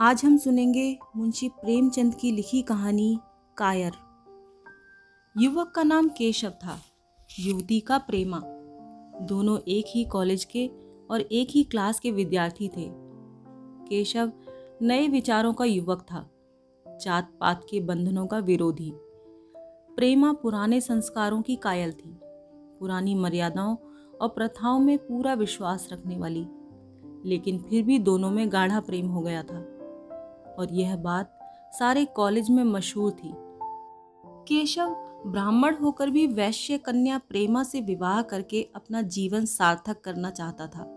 आज हम सुनेंगे मुंशी प्रेमचंद की लिखी कहानी कायर। युवक का नाम केशव था, युवती का प्रेमा। दोनों एक ही कॉलेज के और एक ही क्लास के विद्यार्थी थे। केशव नए विचारों का युवक था जात पात के बंधनों का विरोधी। प्रेमा पुराने संस्कारों की कायल थी, पुरानी मर्यादाओं और प्रथाओं में पूरा विश्वास रखने वाली। लेकिन फिर भी दोनों में गाढ़ा प्रेम हो गया था। और यह बात सारे कॉलेज में मशहूर थी। केशव ब्राह्मण होकर भी वैश्य कन्या प्रेमा से विवाह करके अपना जीवन सार्थक करना चाहता था।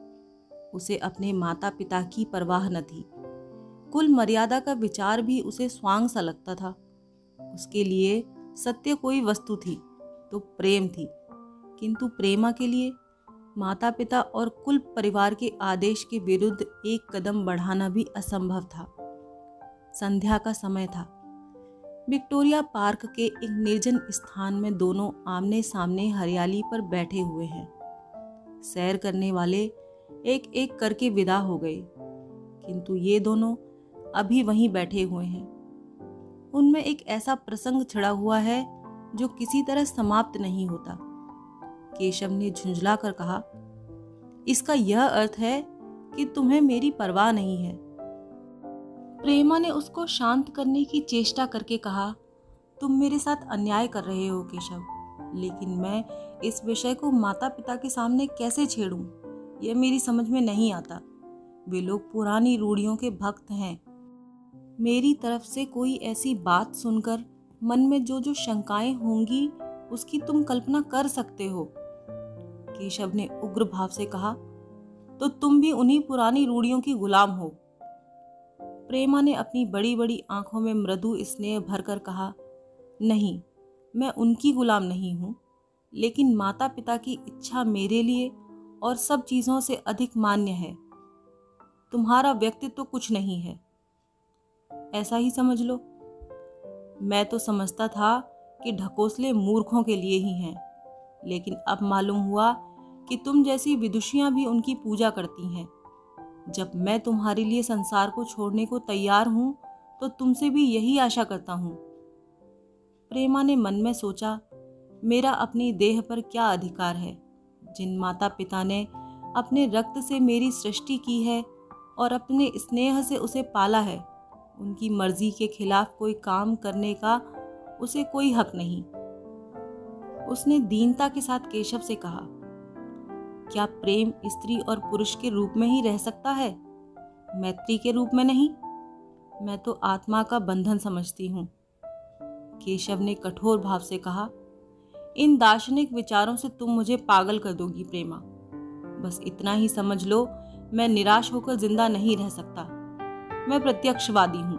उसे अपने माता पिता की परवाह न थी। कुल मर्यादा का विचार भी उसे स्वांग सा लगता था। उसके लिए सत्य कोई वस्तु थी तो प्रेम थी। किंतु प्रेमा के लिए माता पिता और कुल परिवार के आदेश के विरुद्ध एक कदम बढ़ाना भी असंभव था। संध्या का समय था। विक्टोरिया पार्क के एक निर्जन स्थान में दोनों आमने सामने हरियाली पर बैठे हुए हैं। सैर करने वाले एक एक करके विदा हो गए, किंतु ये दोनों अभी वहीं बैठे हुए हैं। उनमें एक ऐसा प्रसंग छड़ा हुआ है जो किसी तरह समाप्त नहीं होता। केशव ने झुंझला कर कहा, इसका यह अर्थ है कि तुम्हें मेरी परवाह नहीं है। प्रेमा ने उसको शांत करने की चेष्टा करके कहा, तुम मेरे साथ अन्याय कर रहे हो, केशव, लेकिन मैं इस विषय को माता पिता के सामने कैसे छेड़ूं? यह मेरी समझ में नहीं आता। वे लोग पुरानी रूढ़ियों के भक्त हैं। मेरी तरफ़ से कोई ऐसी बात सुनकर मन में जो जो शंकाएँ होंगी, उसकी तुम कल्पना कर सकते हो। केशव ने उग्र भाव से कहा तो तुम भी उन्हीं पुरानी रूढ़ियों की गुलाम हो. प्रेमा ने अपनी बड़ी बड़ी आँखों में मृदु स्नेह भरकर कहा, नहीं, मैं उनकी गुलाम नहीं हूँ, लेकिन माता पिता की इच्छा मेरे लिए और सब चीज़ों से अधिक मान्य है। तुम्हारा व्यक्तित्व तो कुछ नहीं है। ऐसा ही समझ लो। मैं तो समझता था कि ढकोसले मूर्खों के लिए ही हैं। लेकिन अब मालूम हुआ कि तुम जैसी विदुषियाँ भी उनकी पूजा करती हैं। जब मैं तुम्हारे लिए संसार को छोड़ने को तैयार हूँ तो तुमसे भी यही आशा करता हूँ। प्रेमा ने मन में सोचा, मेरा अपनी देह पर क्या अधिकार है? जिन माता पिता ने अपने रक्त से मेरी सृष्टि की है और अपने स्नेह से उसे पाला है, उनकी मर्ज़ी के खिलाफ कोई काम करने का उसे कोई हक नहीं। उसने दीनता के साथ केशव से कहा, क्या प्रेम स्त्री और पुरुष के रूप में ही रह सकता है? मैत्री के रूप में नहीं। मैं तो आत्मा का बंधन समझती हूँ। केशव ने कठोर भाव से कहा, इन दार्शनिक विचारों से तुम मुझे पागल कर दोगी प्रेमा। बस इतना ही समझ लो, मैं निराश होकर ज़िंदा नहीं रह सकता। मैं प्रत्यक्षवादी हूँ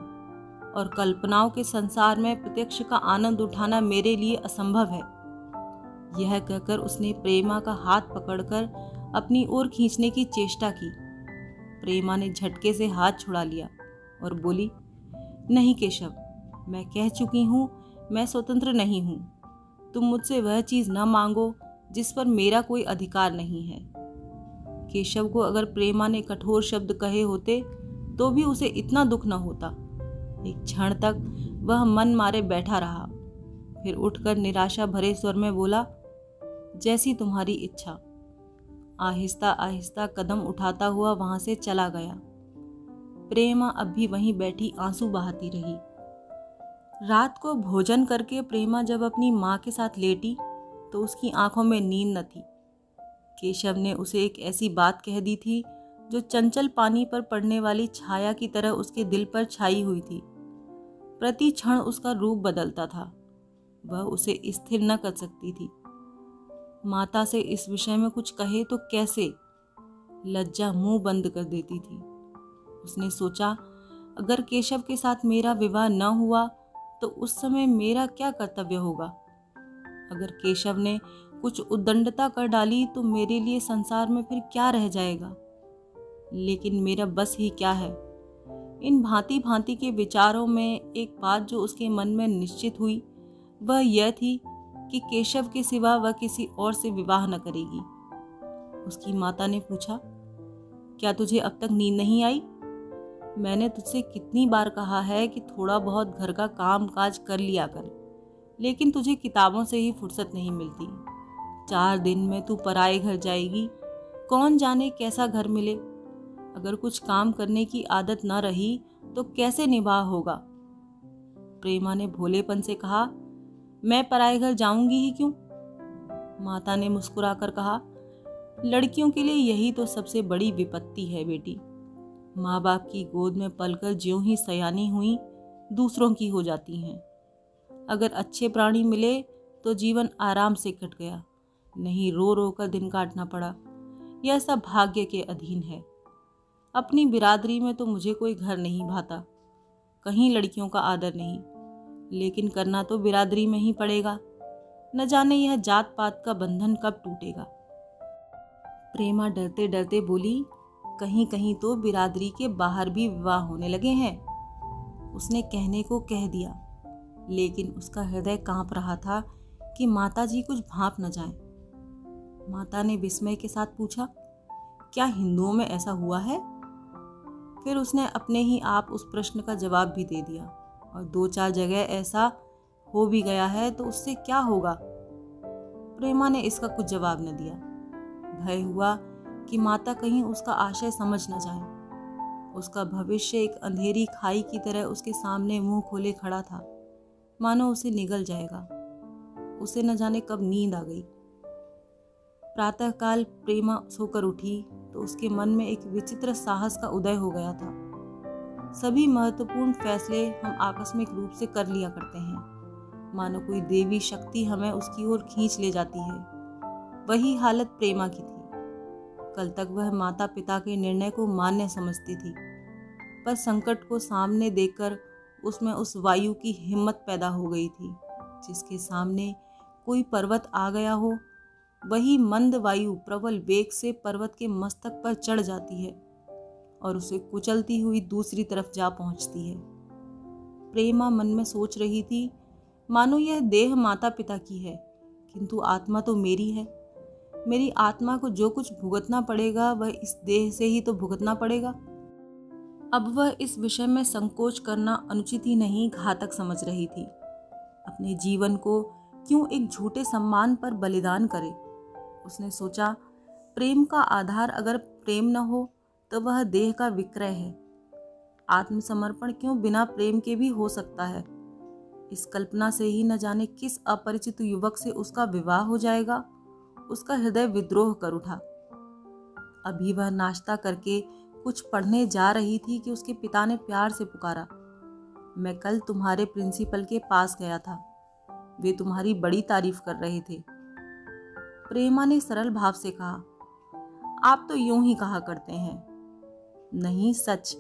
और कल्पनाओं के संसार में प्रत्यक्ष का आनंद उठाना मेरे लिए असंभव है। यह कहकर उसने प्रेमा का हाथ पकड़कर अपनी ओर खींचने की चेष्टा की। प्रेमा ने झटके से हाथ छुड़ा लिया और बोली, नहीं केशव, मैं कह चुकी हूँ, मैं स्वतंत्र नहीं हूँ। तुम मुझसे वह चीज़ न मांगो जिस पर मेरा कोई अधिकार नहीं है। केशव को अगर प्रेमा ने कठोर शब्द कहे होते तो भी उसे इतना दुख न होता। एक क्षण तक वह मन मारे बैठा रहा। फिर उठकर निराशा भरे स्वर में बोला जैसी तुम्हारी इच्छा। आहिस्ता आहिस्ता कदम उठाता हुआ वहाँ से चला गया। प्रेमा अब भी वहीं बैठी आँसू बहाती रही। रात को भोजन करके प्रेमा जब अपनी माँ के साथ लेटी तो उसकी आँखों में नींद न थी। केशव ने उसे एक ऐसी बात कह दी थी, जो चंचल पानी पर पड़ने वाली छाया की तरह उसके दिल पर छाई हुई थी। प्रति क्षण उसका रूप बदलता था। वह उसे स्थिर न कर सकती थी। माता से इस विषय में कुछ कहे तो कैसे? लज्जा मुँह बंद कर देती थी। उसने सोचा, अगर केशव के साथ मेरा विवाह न हुआ तो उस समय मेरा क्या कर्तव्य होगा? अगर केशव ने कुछ उद्दंडता कर डाली तो मेरे लिए संसार में फिर क्या रह जाएगा? लेकिन मेरा बस ही क्या है? इन भांति भांति के विचारों में एक बात जो उसके मन में निश्चित हुई, वह यह थी कि केशव के सिवा वह किसी और से विवाह न करेगी। उसकी माता ने पूछा, क्या तुझे अब तक नींद नहीं आई? मैंने तुझसे कितनी बार कहा है कि थोड़ा बहुत घर का काम काज कर लिया कर, लेकिन तुझे किताबों से ही फुर्सत नहीं मिलती। चार दिन में तू पराए घर जाएगी। कौन जाने कैसा घर मिले? अगर कुछ काम करने की आदत न रही तो कैसे निभा होगा? प्रेमा ने भोलेपन से कहा मैं पराए घर जाऊँगी ही क्यों? माता ने मुस्कुराकर कहा, लड़कियों के लिए यही तो सबसे बड़ी विपत्ति है बेटी। माँ बाप की गोद में पलकर ज्यों ही सयानी हुई, दूसरों की हो जाती हैं। अगर अच्छे प्राणी मिले तो जीवन आराम से कट गया। नहीं रो रो कर दिन काटना पड़ा। यह सब भाग्य के अधीन है। अपनी बिरादरी में तो मुझे कोई घर नहीं भाता। कहीं लड़कियों का आदर नहीं। लेकिन करना तो बिरादरी में ही पड़ेगा। न जाने यह जात पात का बंधन कब टूटेगा। प्रेमा डरते डरते बोली कहीं कहीं तो बिरादरी के बाहर भी विवाह होने लगे हैं। उसने कहने को कह दिया। लेकिन उसका हृदय काँप रहा था कि माता जी कुछ भाप न जाए। माता ने विस्मय के साथ पूछा, क्या हिंदुओं में ऐसा हुआ है? फिर उसने अपने ही आप उस प्रश्न का जवाब भी दे दिया। और दो चार जगह ऐसा हो भी गया है तो उससे क्या होगा? प्रेमा ने इसका कुछ जवाब न दिया। भय हुआ कि माता कहीं उसका आशय समझ न जाए। उसका भविष्य एक अंधेरी खाई की तरह उसके सामने मुँह खोले खड़ा था। मानो उसे निगल जाएगा। उसे न जाने कब नींद आ गई। प्रातःकाल प्रेमा सोकर उठी तो उसके मन में एक विचित्र साहस का उदय हो गया था। सभी महत्वपूर्ण फैसले हम आकस्मिक रूप से कर लिया करते हैं। मानो कोई देवी शक्ति हमें उसकी ओर खींच ले जाती है। वही हालत प्रेमा की थी। कल तक वह माता पिता के निर्णय को मान्य समझती थी। पर संकट को सामने देखकर उसमें उस वायु की हिम्मत पैदा हो गई थी, जिसके सामने कोई पर्वत आ गया हो, वही मंद वायु प्रबल वेग से पर्वत के मस्तक पर चढ़ जाती है। और उसे कुचलती हुई दूसरी तरफ़ जा पहुँचती है। प्रेमा मन में सोच रही थी, मानो यह देह माता पिता की है, किंतु आत्मा तो मेरी है। मेरी आत्मा को जो कुछ भुगतना पड़ेगा, वह इस देह से ही तो भुगतना पड़ेगा। अब वह इस विषय में संकोच करना अनुचित ही नहीं घातक समझ रही थी। अपने जीवन को क्यों एक झूठे सम्मान पर बलिदान करे? उसने सोचा, प्रेम का आधार अगर प्रेम न हो तो वह देह का विक्रय है। आत्मसमर्पण क्यों बिना प्रेम के भी हो सकता है? इस कल्पना से ही न जाने किस अपरिचित युवक से उसका विवाह हो जाएगा? उसका हृदय विद्रोह कर उठा। अभी वह नाश्ता करके कुछ पढ़ने जा रही थी कि उसके पिता ने प्यार से पुकारा। मैं कल तुम्हारे प्रिंसिपल के पास गया था। वे तुम्हारी बड़ी तारीफ़ कर रहे थे। प्रेमा ने सरल भाव से कहा, आप तो यूँ ही कहा करते हैं। नहीं सच।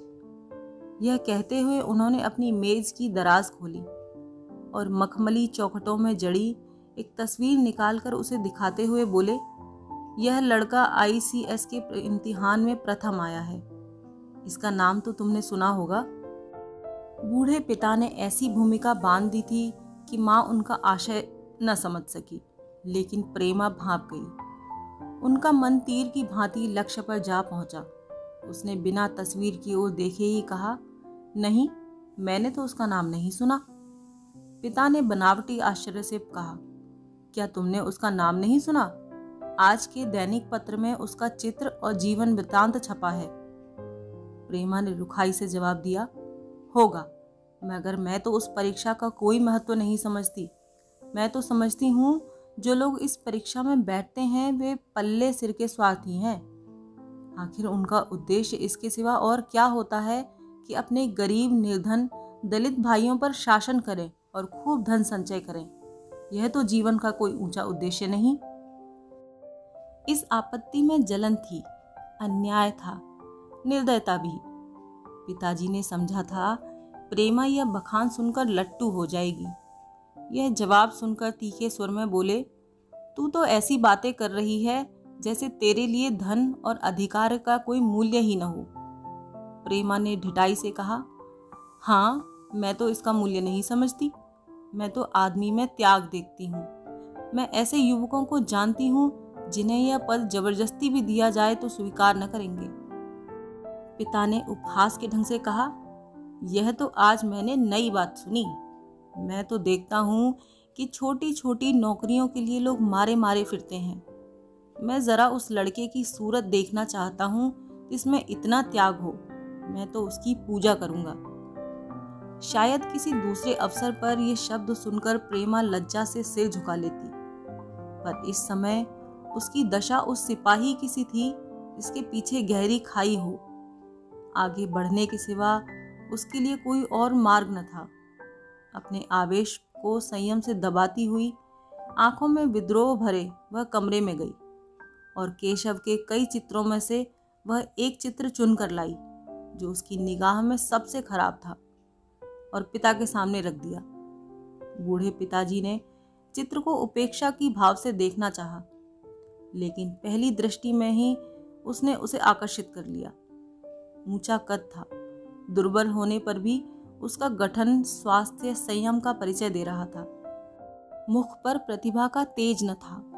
यह कहते हुए उन्होंने अपनी मेज की दराज खोली और मखमली चौखटों में जड़ी एक तस्वीर निकालकर उसे दिखाते हुए बोले, यह लड़का आईसीएस के इम्तिहान में प्रथम आया है। इसका नाम तो तुमने सुना होगा। बूढ़े पिता ने ऐसी भूमिका बाँध दी थी कि माँ उनका आशय न समझ सकी, लेकिन प्रेमा भाप गई। उनका मन तीर की भांति लक्ष्य पर जा पहुँचा। उसने बिना तस्वीर की ओर देखे ही कहा, नहीं, मैंने तो उसका नाम नहीं सुना। पिता ने बनावटी आश्चर्य से कहा, क्या तुमने उसका नाम नहीं सुना? आज के दैनिक पत्र में उसका चित्र और जीवन वृतांत छपा है। प्रेमा ने रुखाई से जवाब दिया, होगा, मगर मैं तो उस परीक्षा का कोई महत्व नहीं समझती। मैं तो समझती हूँ, जो लोग इस परीक्षा में बैठते हैं, वे पल्ले सिर के स्वार्थी हैं। आखिर उनका उद्देश्य इसके सिवा और क्या होता है कि अपने गरीब, निर्धन, दलित भाइयों पर शासन करें और खूब धन संचय करें। यह तो जीवन का कोई ऊँचा उद्देश्य नहीं। इस आपत्ति में जलन थी, अन्याय था, निर्दयता भी। पिताजी ने समझा था, प्रेमा यह बखान सुनकर लट्टू हो जाएगी। यह जवाब सुनकर तीखे स्वर में बोले, तू तो ऐसी बातें कर रही है जैसे तेरे लिए धन और अधिकार का कोई मूल्य ही न हो। प्रेमा ने ढिटाई से कहा हाँ मैं तो इसका मूल्य नहीं समझती। मैं तो आदमी में त्याग देखती हूँ। मैं ऐसे युवकों को जानती हूँ, जिन्हें यह पद ज़बरदस्ती भी दिया जाए तो स्वीकार न करेंगे। पिता ने उपहास के ढंग से कहा, यह तो आज मैंने नई बात सुनी। मैं तो देखता हूँ कि छोटी छोटी नौकरियों के लिए लोग मारे मारे फिरते हैं। मैं ज़रा उस लड़के की सूरत देखना चाहता हूँ जिसमें इतना त्याग हो। मैं तो उसकी पूजा करूँगा। शायद किसी दूसरे अवसर पर यह शब्द सुनकर प्रेमा लज्जा से सिर झुका लेती। पर इस समय उसकी दशा उस सिपाही की सी थी, जिसके पीछे गहरी खाई हो। आगे बढ़ने के सिवा उसके लिए कोई और मार्ग न था। अपने आवेश को संयम से दबाती हुई आँखों में विद्रोह भरे वह कमरे में गई। और केशव के कई चित्रों में से वह एक चित्र चुनकर लाई जो उसकी निगाह में सबसे खराब था और पिता के सामने रख दिया। बूढ़े पिताजी ने चित्र को उपेक्षा की भाव से देखना चाहा, लेकिन पहली दृष्टि में ही उसने उसे आकर्षित कर लिया। ऊँचा कद था दुर्बल होने पर भी उसका गठन स्वास्थ्य संयम का परिचय दे रहा था। मुख पर प्रतिभा का तेज न था।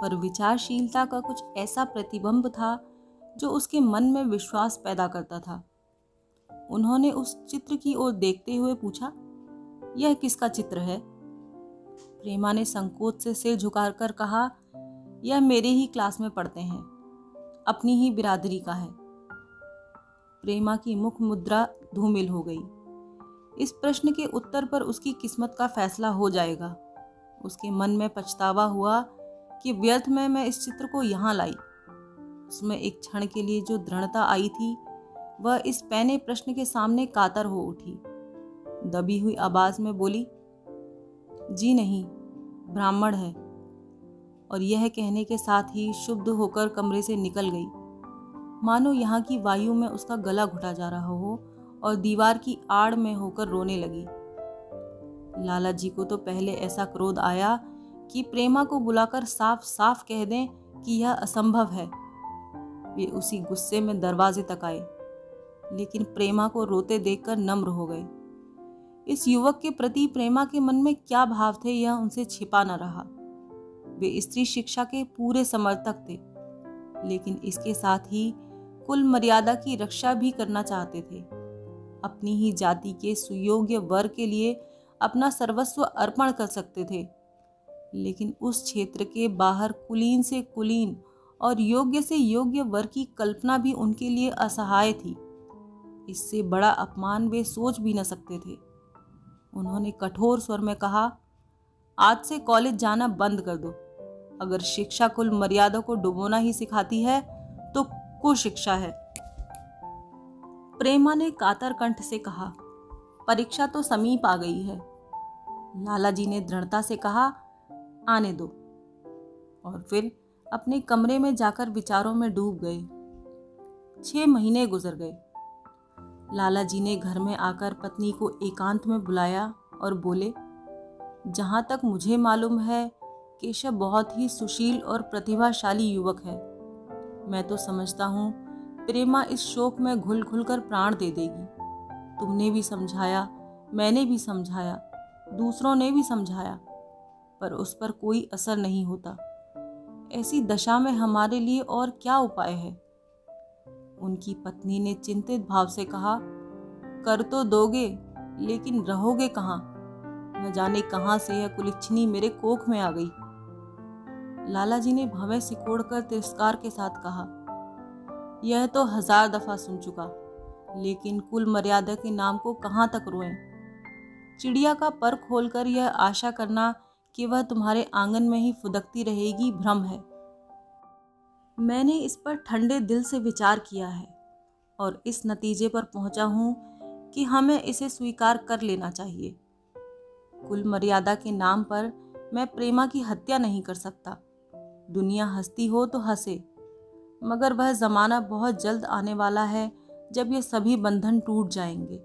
पर विचारशीलता का कुछ ऐसा प्रतिबंब था जो उसके मन में विश्वास पैदा करता था। उन्होंने उस चित्र की ओर देखते हुए पूछा, यह किसका चित्र है? प्रेमा ने संकोच से सिर झुकाकर कहा, यह मेरे ही क्लास में पढ़ते हैं। अपनी ही बिरादरी का है। प्रेमा की मुख मुद्रा धूमिल हो गई। इस प्रश्न के उत्तर पर उसकी किस्मत का फैसला हो जाएगा। उसके मन में पछतावा हुआ कि व्यर्थ में मैं इस चित्र को यहाँ लाई। उसमें एक क्षण के लिए जो दृढ़ता आई थी, वह इस पैने प्रश्न के सामने कातर हो उठी। दबी हुई आवाज़ में बोली, जी नहीं, ब्राह्मण है। और यह कहने के साथ ही शुद्ध होकर कमरे से निकल गई। मानो यहाँ की वायु में उसका गला घुटा जा रहा हो और दीवार की आड़ में होकर रोने लगी। लाला जी को तो पहले ऐसा क्रोध आया कि प्रेमा को बुलाकर साफ़ साफ़ कह दें कि यह असंभव है। वे उसी गुस्से में दरवाजे तक आए, लेकिन प्रेमा को रोते देखकर नम्र हो गए। इस युवक के प्रति प्रेमा के मन में क्या भाव थे यह उनसे छिपा न रहा। वे स्त्री शिक्षा के पूरे समर्थक थे, लेकिन इसके साथ ही कुल मर्यादा की रक्षा भी करना चाहते थे। अपनी ही जाति के सुयोग्य वर के लिए अपना सर्वस्व अर्पण कर सकते थे। लेकिन उस क्षेत्र के बाहर कुलीन से कुलीन और योग्य से योग्य वर की कल्पना भी उनके लिए असहाय थी। इससे बड़ा अपमान वे सोच भी न सकते थे। उन्होंने कठोर स्वर में कहा, आज से कॉलेज जाना बंद कर दो। अगर शिक्षा कुल मर्यादा को डुबोना ही सिखाती है तो कुशिक्षा है। प्रेमा ने कातर कंठ से कहा, परीक्षा तो समीप आ गई है। लाला जी ने दृढ़ता से कहा आने दो। और फिर अपने कमरे में जाकर विचारों में डूब गए। छह महीने गुजर गए। लाला जी ने घर में आकर पत्नी को एकांत में बुलाया और बोले, जहाँ तक मुझे मालूम है, केशव बहुत ही सुशील और प्रतिभाशाली युवक है। मैं तो समझता हूँ, प्रेमा इस शोक में घुल घुल कर प्राण दे देगी। तुमने भी समझाया, मैंने भी समझाया, दूसरों ने भी समझाया। पर उस पर कोई असर नहीं होता। ऐसी दशा में हमारे लिए और क्या उपाय है? उनकी पत्नी ने चिंतित भाव से कहा, कर तो दोगे, लेकिन रहोगे कहाँ? न जाने कहाँ से यह कुलिच्छनी मेरे कोख में आ गई। लाला जी ने भवे सिकोड़कर तिरस्कार के साथ कहा, यह तो हज़ार दफ़ा सुन चुका, लेकिन कुल मर्यादा के नाम को कहाँ तक रोएँ? चिड़िया का पर खोलकर यह आशा करना कि वह तुम्हारे आँगन में ही फुदकती रहेगी, भ्रम है। मैंने इस पर ठंडे दिल से विचार किया है और इस नतीजे पर पहुँचा हूँ कि हमें इसे स्वीकार कर लेना चाहिए। कुल मर्यादा के नाम पर मैं प्रेमा की हत्या नहीं कर सकता। दुनिया हंसती हो तो हंसे, मगर वह ज़माना बहुत जल्द आने वाला है जब ये सभी बंधन टूट जाएँगे।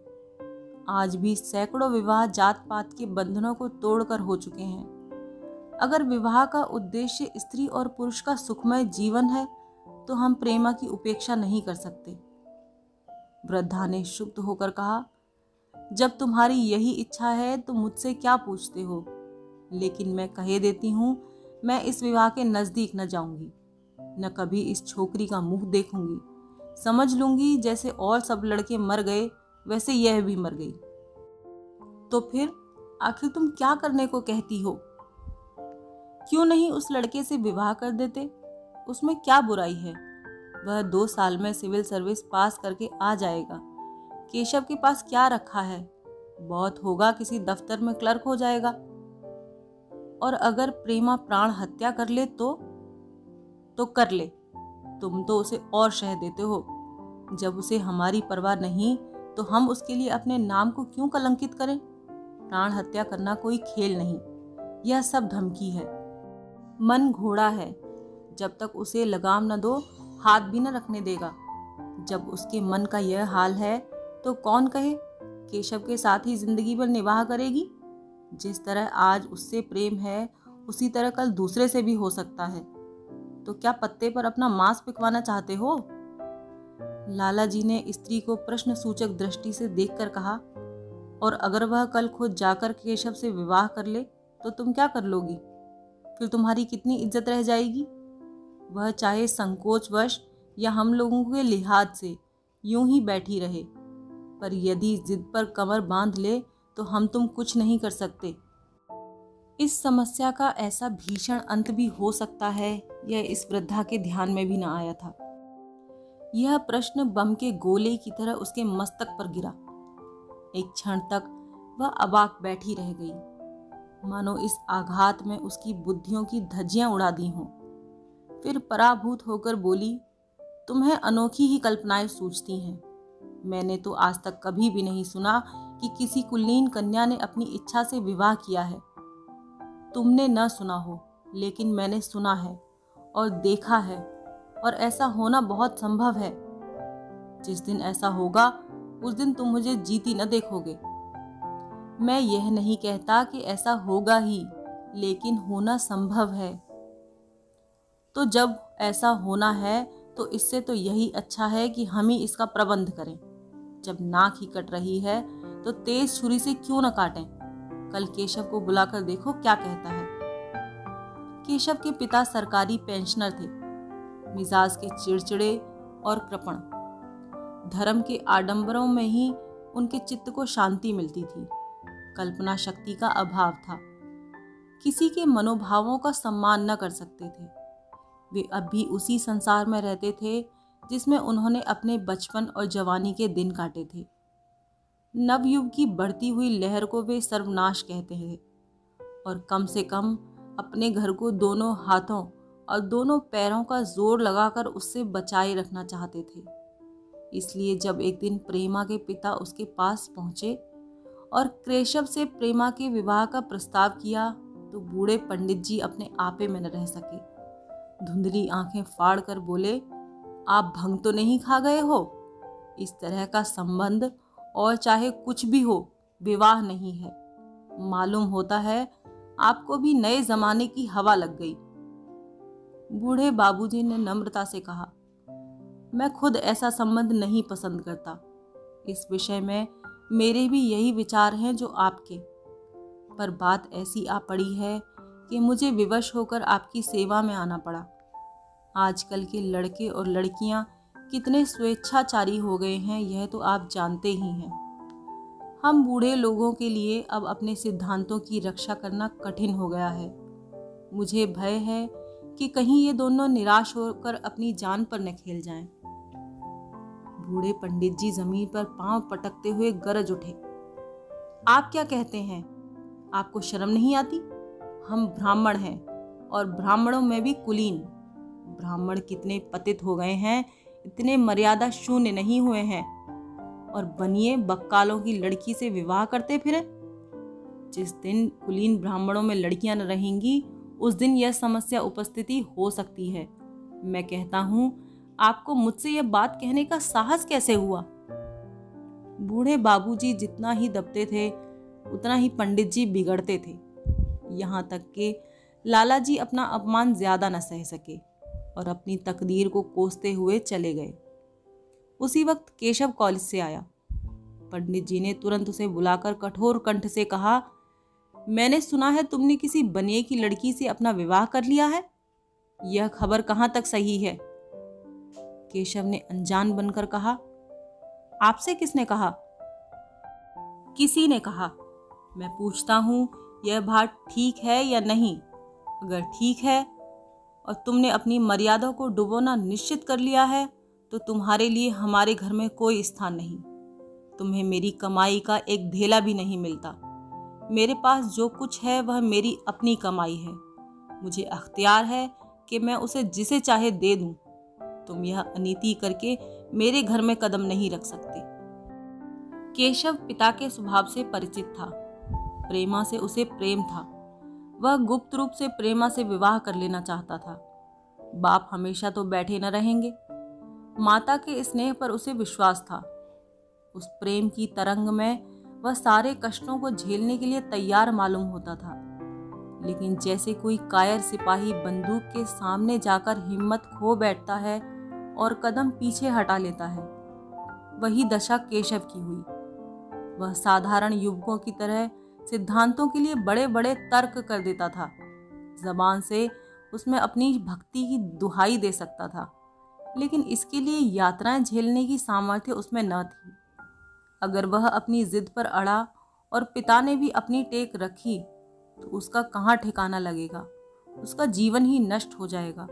आज भी सैकड़ों विवाह जात पात के बंधनों को तोड़कर हो चुके हैं। अगर विवाह का उद्देश्य स्त्री और पुरुष का सुखमय जीवन है तो हम प्रेमा की उपेक्षा नहीं कर सकते। वृद्धा ने शुद्ध होकर कहा, जब तुम्हारी यही इच्छा है तो मुझसे क्या पूछते हो? लेकिन मैं कहे देती हूँ, मैं इस विवाह के नज़दीक न जाऊँगी, न कभी इस छोकरी का मुँह देखूँगी। समझ लूँगी, जैसे और सब लड़के मर गए, वैसे यह भी मर गई। तो फिर, आखिर तुम क्या करने को कहती हो? क्यों नहीं उस लड़के से विवाह कर देते? उसमें क्या बुराई है? वह दो साल में सिविल सर्विस पास करके आ जाएगा। केशव के पास क्या रखा है? बहुत होगा किसी दफ्तर में क्लर्क हो जाएगा। और अगर प्रेमा प्राण हत्या कर ले तो? तो कर ले। तुम तो उसे और शह देते हो। जब उसे हमारी परवाह नहीं तो हम उसके लिए अपने नाम को क्यों कलंकित करें? प्राण हत्या करना कोई खेल नहीं। यह सब धमकी है। मन घोड़ा है। जब तक उसे लगाम न दो, हाथ भी न रखने देगा। जब उसके मन का यह हाल है तो कौन कहे, केशव के साथ ही ज़िंदगी भर निवाह करेगी? जिस तरह आज उससे प्रेम है, उसी तरह कल दूसरे से भी हो सकता है। तो क्या पत्ते पर अपना मांस पिकवाना चाहते हो? लाला जी ने स्त्री को प्रश्न सूचक दृष्टि से देखकर कहा, और अगर वह कल खुद जाकर केशव से विवाह कर ले तो तुम क्या कर लोगी? फिर तुम्हारी कितनी इज़्ज़त रह जाएगी? वह चाहे संकोचवश या हम लोगों के लिहाज से, यूँ ही बैठी रहे। पर यदि जिद पर कमर बाँध ले तो हम तुम कुछ नहीं कर सकते। इस समस्या का ऐसा भीषण अंत भी हो सकता है, यह इस वृद्धा के ध्यान में भी ना आया था। यह प्रश्न बम के गोले की तरह उसके मस्तक पर गिरा। एक क्षण तक वह अबाक बैठी रह गई। मानो इस आघात में उसकी बुद्धियों की धज्जियाँ उड़ा दी हों। फिर पराभूत होकर बोली, तुम्हें अनोखी ही कल्पनाएँ सूझती हैं। मैंने तो आज तक कभी भी नहीं सुना कि किसी कुलीन कन्या ने अपनी इच्छा से विवाह किया है। तुमने न सुना हो, लेकिन मैंने सुना है और देखा है और ऐसा होना बहुत संभव है। जिस दिन ऐसा होगा, उस दिन तुम मुझे जीती न देखोगे। मैं यह नहीं कहता कि ऐसा होगा ही, लेकिन होना संभव है। तो जब ऐसा होना है तो इससे तो यही अच्छा है कि हम ही इसका प्रबंध करें। जब नाक ही कट रही है तो तेज छुरी से क्यों न काटें? कल केशव को बुलाकर देखो क्या कहता है। केशव के पिता सरकारी पेंशनर थे। मिजाज के चिड़चिड़े और कृपण। धर्म के आडंबरों में ही उनके चित्त को शांति मिलती थी। कल्पना शक्ति का अभाव था। किसी के मनोभावों का सम्मान न कर सकते थे। वे अब भी उसी संसार में रहते थे, जिसमें उन्होंने अपने बचपन और जवानी के दिन काटे थे। नवयुग की बढ़ती हुई लहर को वे सर्वनाश कहते हैं और कम से कम अपने घर को दोनों हाथों और दोनों पैरों का ज़ोर लगाकर उससे बचाए रखना चाहते थे। इसलिए जब एक दिन प्रेमा के पिता उसके पास पहुँचे और क्रेशव से प्रेमा के विवाह का प्रस्ताव किया तो बूढ़े पंडित जी अपने आपे में न रह सके। धुंधली आँखें फाड़ कर बोले, आप भंग तो नहीं खा गए हो? इस तरह का संबंध, और चाहे कुछ भी हो, विवाह नहीं है। मालूम होता है, आपको भी नए जमाने की हवा लग गई। बूढ़े बाबूजी ने नम्रता से कहा, मैं खुद ऐसा संबंध नहीं पसंद करता। इस विषय में मेरे भी यही विचार हैं जो आपके। पर बात ऐसी आ पड़ी है कि मुझे विवश होकर आपकी सेवा में आना पड़ा। आजकल के लड़के और लड़कियाँ कितने स्वेच्छाचारी हो गए हैं, यह तो आप जानते ही हैं। हम बूढ़े लोगों के लिए अब अपने सिद्धांतों की रक्षा करना कठिन हो गया है। मुझे भय है कि कहीं ये दोनों निराश होकर अपनी जान पर न खेल जाएँ। बूढ़े पंडित जी ज़मीन पर पाँव पटकते हुए गरज उठे। आप क्या कहते हैं? आपको शर्म नहीं आती? हम ब्राह्मण हैं और ब्राह्मणों में भी कुलीन। ब्राह्मण कितने पतित हो गए हैं, इतने मर्यादा शून्य नहीं हुए हैं। और बनिए बक्कालों की लड़की से विवाह करते फिरे। जिस दिन कुलीन ब्राह्मणों में लड़कियाँ न रहेंगी, उस दिन यह समस्या उपस्थिति हो सकती है। मैं कहता हूँ आपको मुझसे यह बात कहने का साहस कैसे हुआ? बूढ़े बाबूजी जितना ही दबते थे, उतना ही पंडित जी बिगड़ते थे। यहाँ तक कि लाला जी अपना अपमान ज़्यादा न सह सके और अपनी तकदीर को कोसते हुए चले गए। उसी वक्त केशव कॉलेज से आया। पंडित जी ने तुरंत उसे बुलाकर कठोर कंठ से कहा, मैंने सुना है तुमने किसी बनिए की लड़की से अपना विवाह कर लिया है? यह खबर कहाँ तक सही है? केशव ने अनजान बनकर कहा, आपसे किसने कहा? किसी ने कहा। मैं पूछता हूँ, यह बात ठीक है या नहीं? अगर ठीक है, और तुमने अपनी मर्यादा को डुबोना निश्चित कर लिया है तो तुम्हारे लिए हमारे घर में कोई स्थान नहीं। तुम्हें मेरी कमाई का एक ढेला भी नहीं मिलता। मेरे पास जो कुछ है, वह मेरी अपनी कमाई है। मुझे अख्तियार है कि मैं उसे जिसे चाहे दे दूँ। तुम यह अनीति करके मेरे घर में कदम नहीं रख सकते। केशव पिता के स्वभाव से परिचित था। प्रेमा से उसे प्रेम था। वह गुप्त रूप से प्रेमा से विवाह कर लेना चाहता था। बाप हमेशा तो बैठे न रहेंगे। माता के स्नेह पर उसे विश्वास था। उस प्रेम की तरंग में वह सारे कष्टों को झेलने के लिए तैयार मालूम होता था। लेकिन जैसे कोई कायर सिपाही बंदूक के सामने जाकर हिम्मत खो बैठता है और कदम पीछे हटा लेता है। वही दशा केशव की हुई। वह साधारण युवकों की तरह सिद्धांतों के लिए बड़े बड़े तर्क कर देता था। जबान से उसमें अपनी भक्ति की दुहाई दे सकता था। लेकिन इसके लिए यात्राएँ झेलने की सामर्थ्य उसमें न थी। अगर वह अपनी जिद पर अड़ा और पिता ने भी अपनी टेक रखी तो उसका कहाँ ठिकाना लगेगा? उसका जीवन ही नष्ट हो जाएगा।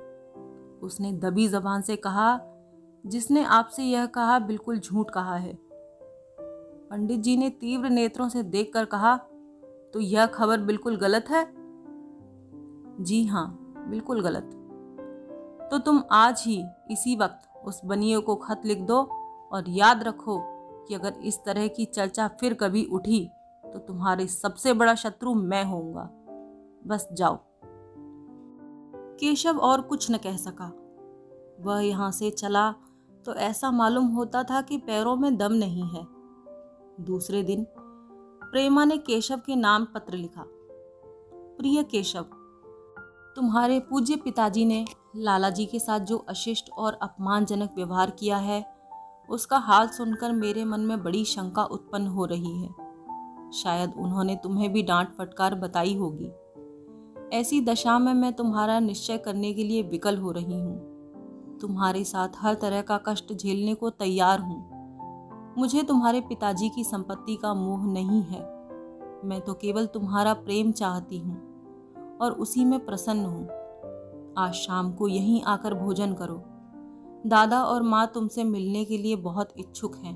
उसने दबी जबान से कहा, जिसने आपसे यह कहा, बिल्कुल झूठ कहा है। पंडित जी ने तीव्र नेत्रों से देखकर कहा तो यह खबर बिल्कुल गलत है? जी हाँ बिल्कुल गलत। तो तुम आज ही इसी वक्त उस बनिए को खत लिख दो और याद रखो कि अगर इस तरह की चर्चा फिर कभी उठी तो तुम्हारे सबसे बड़ा शत्रु मैं होऊँगा। बस जाओ। केशव और कुछ न कह सका। वह यहाँ से चला तो ऐसा मालूम होता था कि पैरों में दम नहीं है। दूसरे दिन प्रेमा ने केशव के नाम पत्र लिखा। प्रिय केशव, तुम्हारे पूज्य पिताजी ने लाला जी के साथ जो अशिष्ट और अपमानजनक व्यवहार किया है, उसका हाल सुनकर मेरे मन में बड़ी शंका उत्पन्न हो रही है। शायद उन्होंने तुम्हें भी डांट फटकार बताई होगी। ऐसी दशा में मैं तुम्हारा निश्चय करने के लिए विकल हो रही हूँ। तुम्हारे साथ हर तरह का कष्ट झेलने को तैयार हूँ। मुझे तुम्हारे पिताजी की संपत्ति का मोह नहीं है। मैं तो केवल तुम्हारा प्रेम चाहती हूँ और उसी में प्रसन्न हूँ। आज शाम को यहीं आकर भोजन करो। दादा और माँ तुमसे मिलने के लिए बहुत इच्छुक हैं।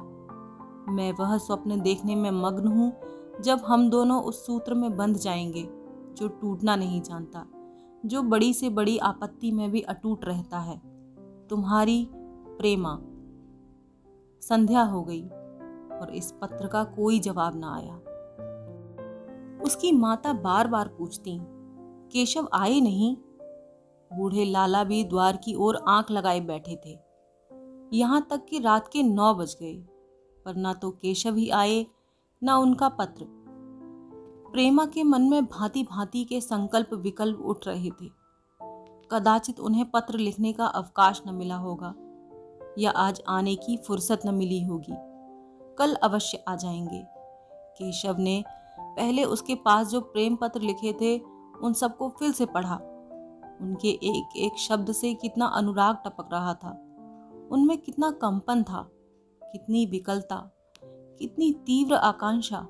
मैं वह स्वप्न देखने में मग्न हूँ जब हम दोनों उस सूत्र में बंध जाएँगे। जो टूटना नहीं जानता, जो बड़ी से बड़ी आपत्ति में भी अटूट रहता है। तुम्हारी प्रेमा। संध्या हो गई और इस पत्र का कोई जवाब ना आया। उसकी माता बार बार पूछती, केशव आए नहीं? बूढ़े लाला भी द्वार की ओर आँख लगाए बैठे थे। यहाँ तक कि रात के नौ बज गए, पर ना तो केशव ही आए, ना उनका पत्र। प्रेमा के मन में भांति भांति के संकल्प विकल्प उठ रहे थे। कदाचित उन्हें पत्र लिखने का अवकाश न मिला होगा, या आज आने की फुर्सत न मिली होगी। कल अवश्य आ जाएँगे। केशव ने पहले उसके पास जो प्रेम पत्र लिखे थे, उन सबको फिर से पढ़ा। उनके एक एक शब्द से कितना अनुराग टपक रहा था। उनमें कितना कंपन था, कितनी विकलता, कितनी तीव्र आकांक्षा।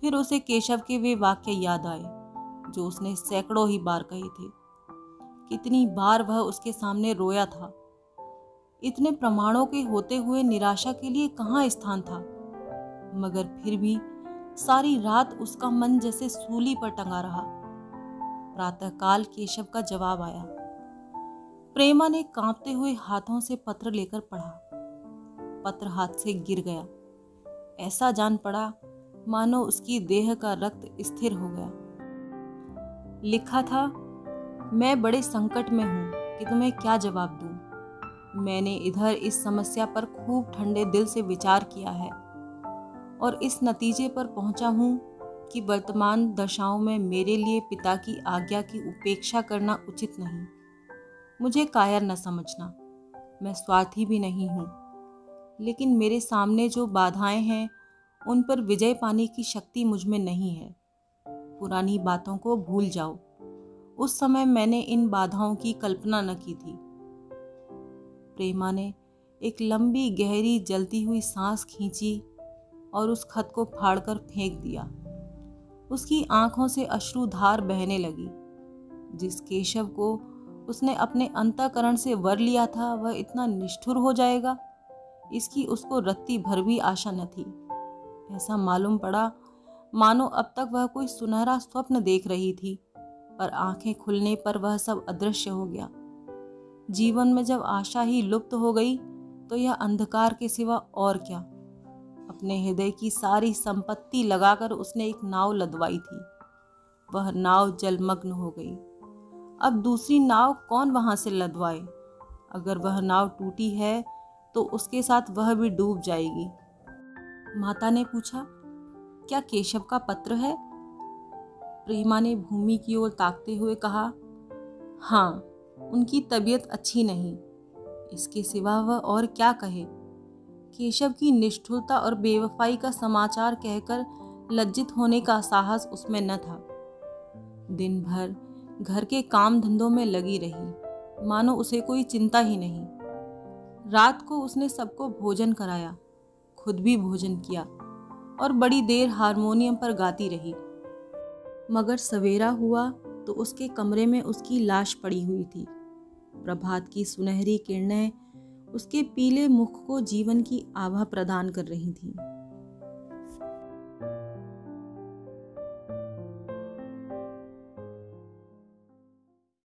फिर उसे केशव के वे वाक्य याद आए, जो उसने सैकड़ों ही बार कहे थे। कितनी बार वह उसके सामने रोया था। इतने प्रमाणों के होते हुए निराशा के लिए कहाँ स्थान था? मगर फिर भी सारी रात उसका मन जैसे सूली पर टंगा रहा। प्रातःकाल केशव का जवाब आया। प्रेमा ने कांपते हुए हाथों से पत्र लेकर पढ़ा। पत्र हाथ से गिर गया। ऐसा जान पड़ा मानो उसकी देह का रक्त स्थिर हो गया। लिखा था, मैं बड़े संकट में हूँ कि तुम्हें क्या जवाब दूँ? मैंने इधर इस समस्या पर खूब ठंडे दिल से विचार किया है और इस नतीजे पर पहुँचा हूँ कि वर्तमान दशाओं में मेरे लिए पिता की आज्ञा की उपेक्षा करना उचित नहीं। मुझे कायर न समझना। मैं स्वार्थी भी नहीं हूँ। लेकिन मेरे सामने जो बाधाएँ हैं उन पर विजय पाने की शक्ति मुझमें नहीं है। पुरानी बातों को भूल जाओ। उस समय मैंने इन बाधाओं की कल्पना न की थी। प्रेमा ने एक लंबी, गहरी, जलती हुई सांस खींची और उस खत को फाड़कर फेंक दिया। उसकी आँखों से अश्रुधार बहने लगी। जिस केशव को उसने अपने अंतकरण से वर लिया था, वह इतना निष्ठुर हो जाएगा। इसकी उसको रत्ती भर भी आशा न थी। ऐसा मालूम पड़ा, मानो अब तक वह कोई सुनहरा स्वप्न देख रही थी, पर आँखें खुलने पर वह सब अदृश्य हो गया। जीवन में जब आशा ही लुप्त हो गई तो यह अंधकार के सिवा और क्या। अपने हृदय की सारी संपत्ति लगाकर उसने एक नाव लदवाई थी। वह नाव जलमग्न हो गई। अब दूसरी नाव कौन वहाँ से लदवाए? अगर वह नाव टूटी है तो उसके साथ वह भी डूब जाएगी। माता ने पूछा, क्या केशव का पत्र है? प्रेमा ने भूमि की ओर ताकते हुए कहा हाँ उनकी तबीयत अच्छी नहीं। इसके सिवा वह और क्या कहे? केशव की निष्ठुरता और बेवफाई का समाचार कहकर लज्जित होने का साहस उसमें न था। दिन भर घर के काम धंधों में लगी रही। मानो उसे कोई चिंता ही नहीं। रात को उसने सबको भोजन कराया। खुद भी भोजन किया और बड़ी देर हारमोनियम पर गाती रही। मगर सवेरा हुआ तो उसके कमरे में उसकी लाश पड़ी हुई थी। प्रभात की सुनहरी किरणें उसके पीले मुख को जीवन की आभा प्रदान कर रही थीं।